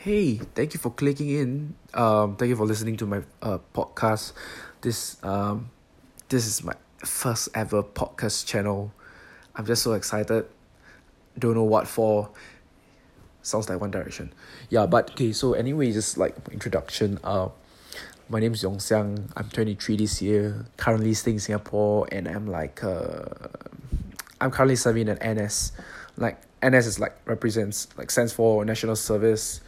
Hey, thank you for clicking in. Um, thank you for listening to my uh podcast. This um, this is my first ever podcast channel. I'm just so excited. Don't know what for. Sounds like One Direction. Yeah, but okay. So anyway, just like introduction. Uh, my name is Yong Xiang. I'm twenty three this year. Currently staying in Singapore, and I'm like uh, I'm currently serving an NS. Like NS is like represents like stands for National Service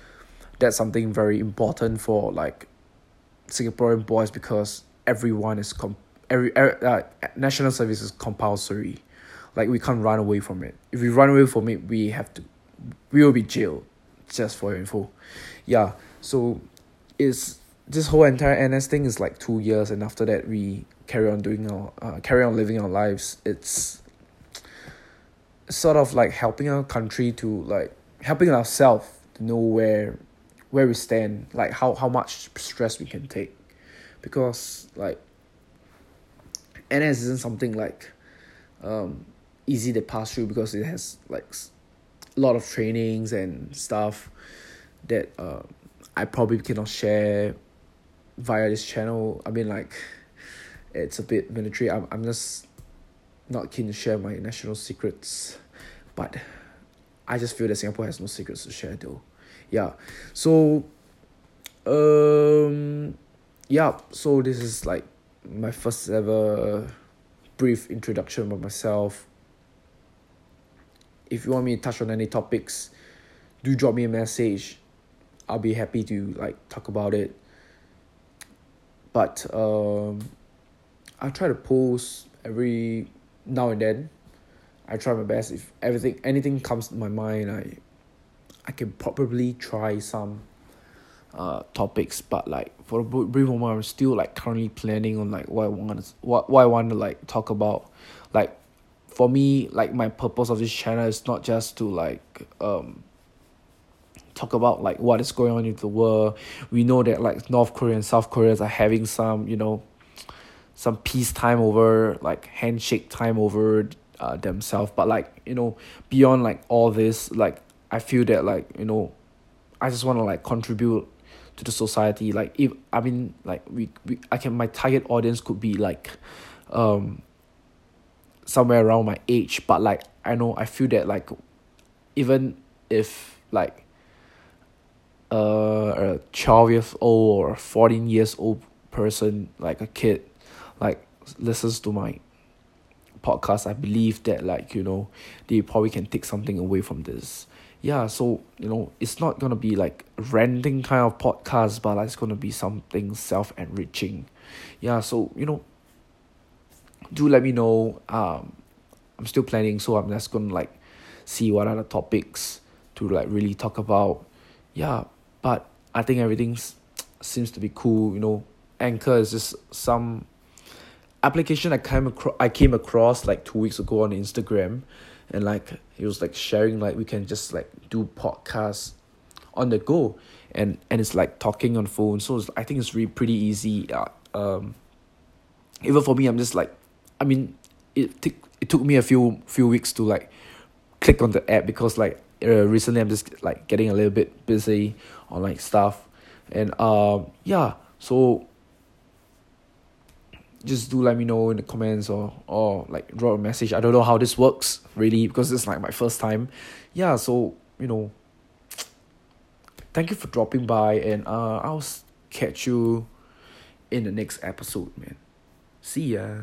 that's something very important for like Singaporean boys because everyone is com every uh, national service is compulsory, like we can't run away from it. If we run away from it, we have to, we will be jailed. Just for info, yeah. So, is this whole entire NS thing is like two years, and after that we carry on doing our uh, carry on living our lives. It's sort of like helping our country to like helping ourselves to know where where we stand, like how, how much stress we can take. Because like NS isn't something like um easy to pass through because it has like a lot of trainings and stuff that uh, I probably cannot share via this channel. I mean like it's a bit military. I'm I'm just not keen to share my national secrets, but I just feel that Singapore has no secrets to share though yeah. So um yeah. So this is like my first ever brief introduction about myself. If you want me to touch on any topics do drop me a message. I'll be happy to like talk about it. But um i try to post every now and then. I try my best. If everything anything comes to my mind i I can probably try some uh topics but like for a brief moment I'm still like currently planning on like what I want to what what I want to like talk about. Like for me like my purpose of this channel is not just to like um talk about like what is going on in the world. We know that like north korea and south korea are having some you know some peace time over like handshake time over uh, themselves. But like you know beyond like all this like I feel that like you know, I just want to like contribute to the society. Like if I mean like we, we I can my target audience could be like, um. Somewhere around my age, but like I know I feel that like, even if like. Uh, a twelve years old or fourteen years old person, like a kid, like listens to my podcast, I believe that like you know they probably can take something away from this yeah so you know it's not gonna be like ranting kind of podcast but like, it's gonna be something self enriching yeah so you know do let me know. Um i'm still planning so i'm just gonna like see what are the topics to like really talk about. Yeah but i think everything seems to be cool you know. Anchor is just some application i came across i came across like two weeks ago on instagram and like he was like sharing like we can just like do podcasts on the go and and it's like talking on phone so I think it's really pretty easy uh, um even for me I'm just like I mean it took it took me a few few weeks to like click on the app because like uh, recently I'm just like getting a little bit busy on like stuff and um yeah so just do let me know in the comments or or like drop a message. I don't know how this works really because it's like my first time. Yeah, so you know thank you for dropping by and uh I'll catch you in the next episode, man. See ya.